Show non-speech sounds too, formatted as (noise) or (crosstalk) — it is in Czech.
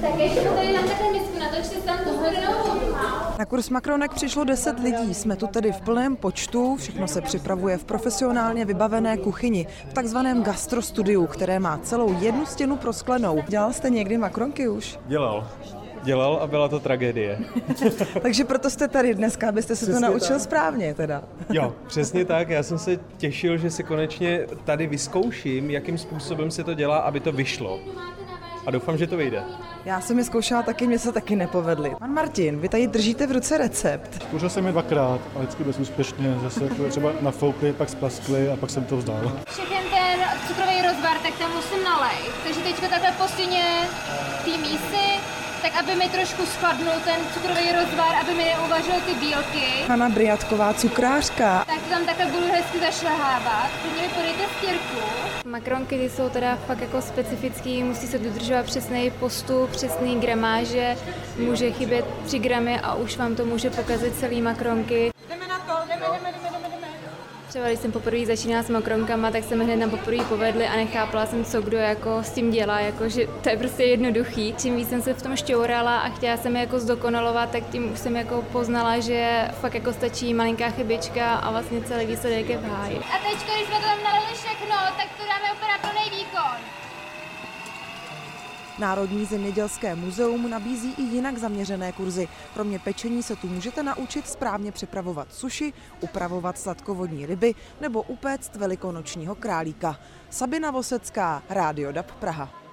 Tak ještě to tady dám takhle misku, natočte tam tu studenou vodu. Na kurz Makronek přišlo 10 lidí, jsme tu tedy v plném počtu, všechno se připravuje v profesionálně vybavené kuchyni, v takzvaném gastrostudiu, které má celou jednu stěnu prosklenou. Dělal jste někdy makronky už? Dělal. Dělal a byla to tragédie. (laughs) Takže proto jste tady dneska, abyste se to Přesně naučil tak. správně teda. Jo, (laughs) přesně tak. Já jsem se těšil, že si konečně tady vyzkouším, jakým způsobem se to dělá, aby to vyšlo. A doufám, že to vyjde. Já jsem je zkoušela taky, mě se taky nepovedly. Pan Martin, vy tady držíte v ruce recept. Zkoušel jsem je dvakrát, ale vždycky bezúspěšně. Zase jako třeba nafoukli, pak splaskli a pak jsem to vzdal. Všechen ten cukrový rozvar, tak tam musím nalejt. Takže teďka takhle po stěně té mísy, tak aby mi trošku schladnul ten cukrový rozvar, aby mi neuvažil ty bílky. Hanna Briatková, cukrářka. Tak to tam takhle budu hezky zašlehávat. Teď mi podejte stěrku. Makronky ty jsou teda fakt jako specifický, musí se dodržovat přesný postup, přesný gramáže, může chybět 3 gramy a už vám to může pokazit celý makronky. Jdeme na to, jdeme, jdeme, jdeme, jdeme. Třeba když jsem poprvé začínala s makronkama, tak se hned na poprvé povedly a nechápala jsem, co kdo jako s tím dělá, jako, že to je prostě jednoduchý. Čím víc jsem se v tom šťourala a chtěla jsem je jako zdokonalovat, tak tím už jsem jako poznala, že fakt jako stačí malinká chybička a vlastně celý výsledek je v háji. A teďka, když jsme to tam nalili všechno, tak to dáme Národní zemědělské muzeum nabízí i jinak zaměřené kurzy. Kromě pečení se tu můžete naučit správně připravovat suši, upravovat sladkovodní ryby nebo upéct velikonočního králíka. Sabina Vosecká, Rádio DAB Praha.